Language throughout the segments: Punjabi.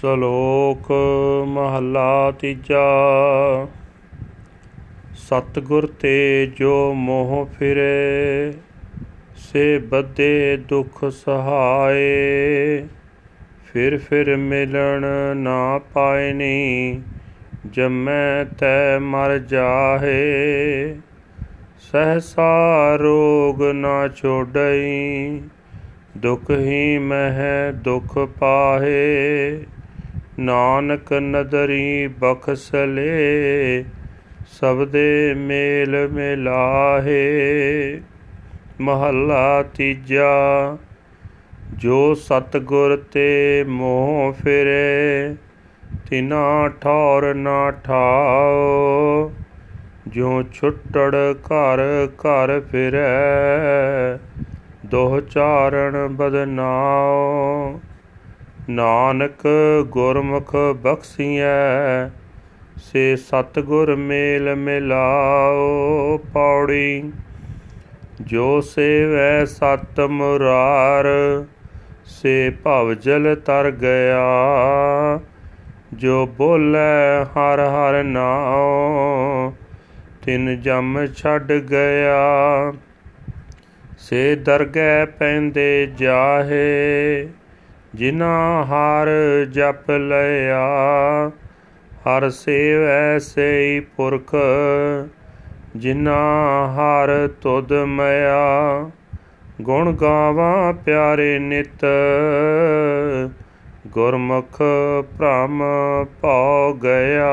ਸ਼ਲੋਕ ਮਹੱਲਾ ਤੀਜਾ। ਸਤਿਗੁਰ ਤੇ ਜੋ ਮੋਹ ਫਿਰੇ, ਸੇ ਬੱਦੇ ਦੁਖ ਸਹਾਏ। ਫਿਰ ਫਿਰ ਮਿਲਣ ਨਾ ਪਾਇਨੀ ਜਮੈ ਤੈ ਮਰ ਜਾਹੇ। ਸਹਸਾ ਰੋਗ ਨਾ ਛੋੜਈ ਦੁਖ ਹੀ ਮਹਿ ਦੁਖ ਪਾਹੇ। ਨਾਨਕ ਨਦਰੀ ਬਖਸਲੇ, ਸਬਦੇ ਮੇਲ ਮਿਲਾਹੇ। ਮਹੱਲਾ ਤੀਜਾ, ਜੋ ਸਤਗੁਰ ਤੇ ਮੋਹ ਫਿਰੇ, ਤਿਨਾ ਠੌਰ ਨਾ ਠਾਓ। ਜੋ ਛੁੱਟੜ ਘਰ ਘਰ ਫਿਰੈ, ਦੋਹ ਚਾਰਣ ਬਦਨਾਓ। ਨਾਨਕ ਗੁਰਮੁਖ ਬਖਸੀਐ, ਸੇ ਸਤਗੁਰ ਮੇਲ ਮਿਲਾਓ ਪੌੜੀ। ਜੋ ਸੇਵੈ ਸਤ ਮੁਰਾਰ, ਸੇ ਭਵ ਜਲ ਤਰ ਗਿਆ। ਜੋ ਬੋਲੇ ਹਰ ਹਰ ਨਾਉ, ਤਿਨ ਜਮ ਛੱਡ ਗਿਆ। ਸੇ ਦਰਗਹਿ ਪੈਂਦੇ ਜਾਹੇ ਜਿਨਾ ਹਰ ਜਪ ਲਿਆ, ਹਰ ਸੇਵੈ ਸਈ ਪੁਰਖ ਜਿਨਾ ਹਰ ਤੁਧ ਮਿਆ, ਗੁਣ ਗਾਵਾਂ ਪਿਆਰੇ ਨਿਤ, ਗੁਰਮੁਖ ਭ੍ਰਮ ਭਉ ਗਿਆ।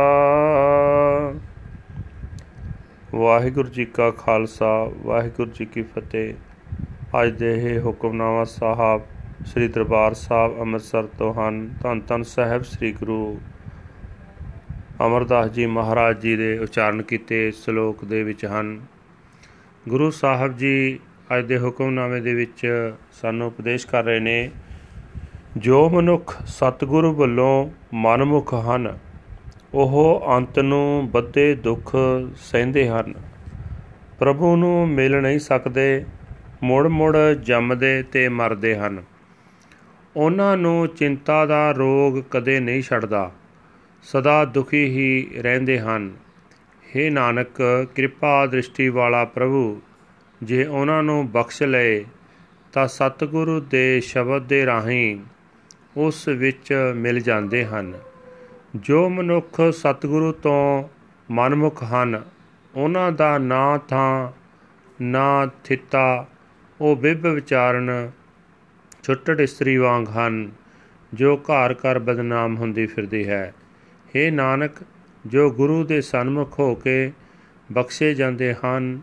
ਵਾਹਿਗੁਰੂ ਜੀ ਕਾ ਖਾਲਸਾ, ਵਾਹਿਗੁਰੂ ਜੀ ਕੀ ਫਤਿਹ। ਅੱਜ ਦੇ ਇਹ ਹੁਕਮਨਾਮਾ ਸਾਹਿਬ ਸ੍ਰੀ ਦਰਬਾਰ ਸਾਹਿਬ ਅੰਮ੍ਰਿਤਸਰ ਤੋਂ ਹਨ। ਧੰਨ ਧੰਨ ਸਾਹਿਬ ਸ੍ਰੀ ਗੁਰੂ ਅਮਰਦਾਸ ਜੀ ਮਹਾਰਾਜ ਜੀ ਦੇ ਉਚਾਰਨ ਕੀਤੇ ਸ਼ਲੋਕ ਦੇ ਵਿੱਚ ਹਨ। ਗੁਰੂ ਸਾਹਿਬ ਜੀ ਅੱਜ ਦੇ ਹੁਕਮਨਾਮੇ ਦੇ ਵਿੱਚ ਸਾਨੂੰ ਉਪਦੇਸ਼ ਕਰ ਰਹੇ ਨੇ, ਜੋ ਮਨੁੱਖ ਸਤਿਗੁਰੂ ਵੱਲੋਂ ਮਨਮੁਖ ਹਨ, ਉਹ ਅੰਤ ਨੂੰ ਬੱਦੇ ਦੁੱਖ ਸਹਿੰਦੇ ਹਨ। ਪ੍ਰਭੂ ਨੂੰ ਮਿਲ ਨਹੀਂ ਸਕਦੇ ਮੁੜ ਮੁੜ ਜੰਮਦੇ ਤੇ ਮਰਦੇ ਹਨ। ਉਹਨਾਂ ਨੂੰ ਚਿੰਤਾ ਦਾ ਰੋਗ ਕਦੇ ਨਹੀਂ ਛੱਡਦਾ। ਸਦਾ ਦੁਖੀ ਹੀ ਰਹਿੰਦੇ ਹਨ। हे ਨਾਨਕ, ਕਿਰਪਾ ਦ੍ਰਿਸ਼ਟੀ ਵਾਲਾ ਪ੍ਰਭੂ, ਜੇ ਉਹਨਾਂ ਨੂੰ ਬਖਸ਼ ਲਏ, ਤਾਂ ਸਤਿਗੁਰੂ ਦੇ ਸ਼ਬਦ ਦੇ ਰਾਹੀਂ ਉਸ ਵਿੱਚ ਮਿਲ ਜਾਂਦੇ ਹਨ। ਜੋ ਮਨੁੱਖ ਸਤਿਗੁਰੂ ਤੋਂ ਮਨਮੁਖ ਹਨ, ਉਹਨਾਂ ਦਾ ਨਾ ਥਾਂ, ਨਾ ਥਿੱਤਾ, ਉਹ ਬਿਬ ਵਿਚਾਰਨ ਛੁੱਟੜ ਇਸਤਰੀ ਵਾਂਗ ਹਨ, ਜੋ ਘਰ ਘਰ ਬਦਨਾਮ ਹੁੰਦੀ ਫਿਰਦੀ ਹੈ। हे ਨਾਨਕ, ਜੋ ਗੁਰੂ ਦੇ ਸਨਮੁਖ ਹੋ ਕੇ ਬਖਸ਼ੇ ਜਾਂਦੇ ਹਨ,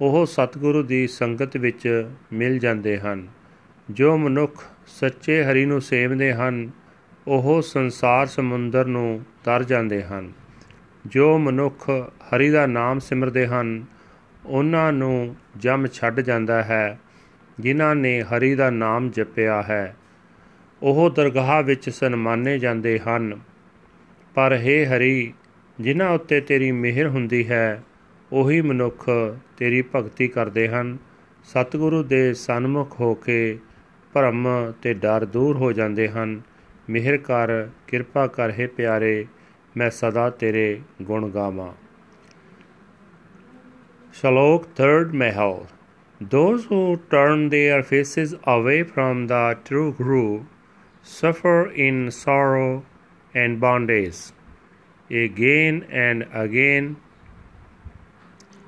ਉਹ ਸਤਿਗੁਰੂ ਦੀ ਸੰਗਤ ਵਿੱਚ ਮਿਲ ਜਾਂਦੇ ਹਨ। ਜੋ ਮਨੁੱਖ ਸੱਚੇ ਹਰੀ ਨੂੰ ਸੇਵਦੇ ਹਨ, ਉਹ ਸੰਸਾਰ ਸਮੁੰਦਰ ਨੂੰ ਤਰ ਜਾਂਦੇ ਹਨ। ਜੋ ਮਨੁੱਖ ਹਰੀ ਦਾ ਨਾਮ ਸਿਮਰਦੇ ਹਨ, ਉਹਨਾਂ ਨੂੰ ਜਮ ਛੱਡ ਜਾਂਦਾ ਹੈ। ਜਿਨ੍ਹਾਂ ਨੇ ਹਰੀ ਦਾ ਨਾਮ ਜਪਿਆ ਹੈ, ਉਹ ਦਰਗਾਹ ਵਿੱਚ ਸਨਮਾਨੇ ਜਾਂਦੇ ਹਨ। ਪਰ हे ਹਰੀ, ਜਿਨ੍ਹਾਂ ਉੱਤੇ ਤੇਰੀ ਮਿਹਰ ਹੁੰਦੀ ਹੈ, ਉਹੀ ਮਨੁੱਖ ਤੇਰੀ ਭਗਤੀ ਕਰਦੇ ਹਨ। ਸਤਿਗੁਰੂ ਦੇ ਸਨਮੁਖ ਹੋ ਕੇ ਭਰਮ ਤੇ ਡਰ ਦੂਰ ਹੋ ਜਾਂਦੇ ਹਨ। ਮਿਹਰ ਕਰ, ਕਿਰਪਾ ਕਰ, ਹੈ ਪਿਆਰੇ, ਮੈਂ ਸਦਾ ਤੇਰੇ ਗੁਣ ਗਾਵਾਂ। ਸ਼ਲੋਕ 3rd Mahal Those who turn their faces away from the true Guru suffer in sorrow and bondage. Again and again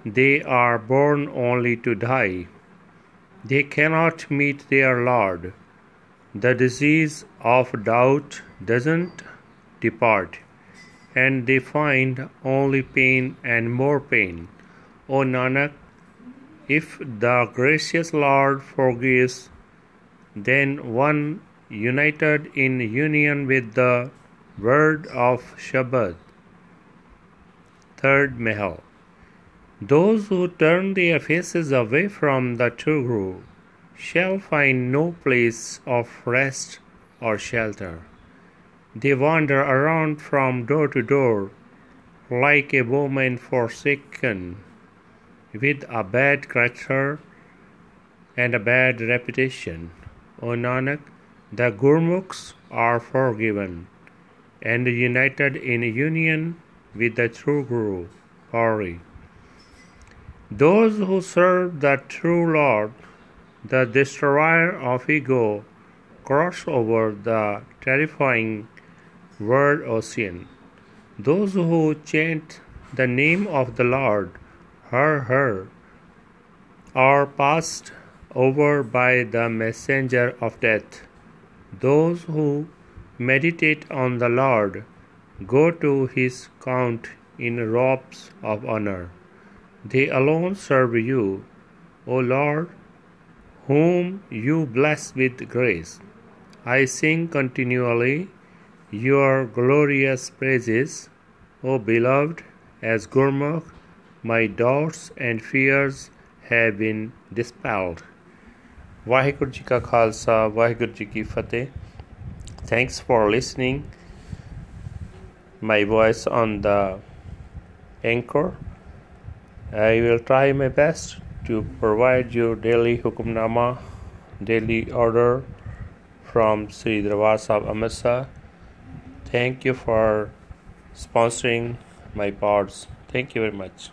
they are born only to die. They cannot meet their Lord. The disease of doubt doesn't depart, and they find only pain and more pain. O Nanak, if the gracious Lord forgives, then one united in union with the word of Shabad. Third Mahal. Those who turn their faces away from the true Guru shall find no place of rest or shelter. They wander around from door to door like a woman forsaken, with a bad character and a bad reputation. O Nanak, the Gurmukhs are forgiven. and united in union with the true Guru. Pari. Those who serve the true Lord, the destroyer of ego, cross over the terrifying world ocean. Those who chant the name of the Lord, her, her, are passed over by the messenger of death. Those who meditate on the Lord go to his count in robes of honor. They alone serve you, O Lord, whom you bless with grace. I sing continually your glorious praises, O beloved, as Gurmukh, my doubts and fears have been dispelled. Waheguru ji ਕਾ Khalsa Waheguru ji thanks for listening my voice on the anchor. I will try my best to provide you daily hukumnama daily order from sri darbar sahib amritsar thank you for sponsoring my pods. Thank you very much.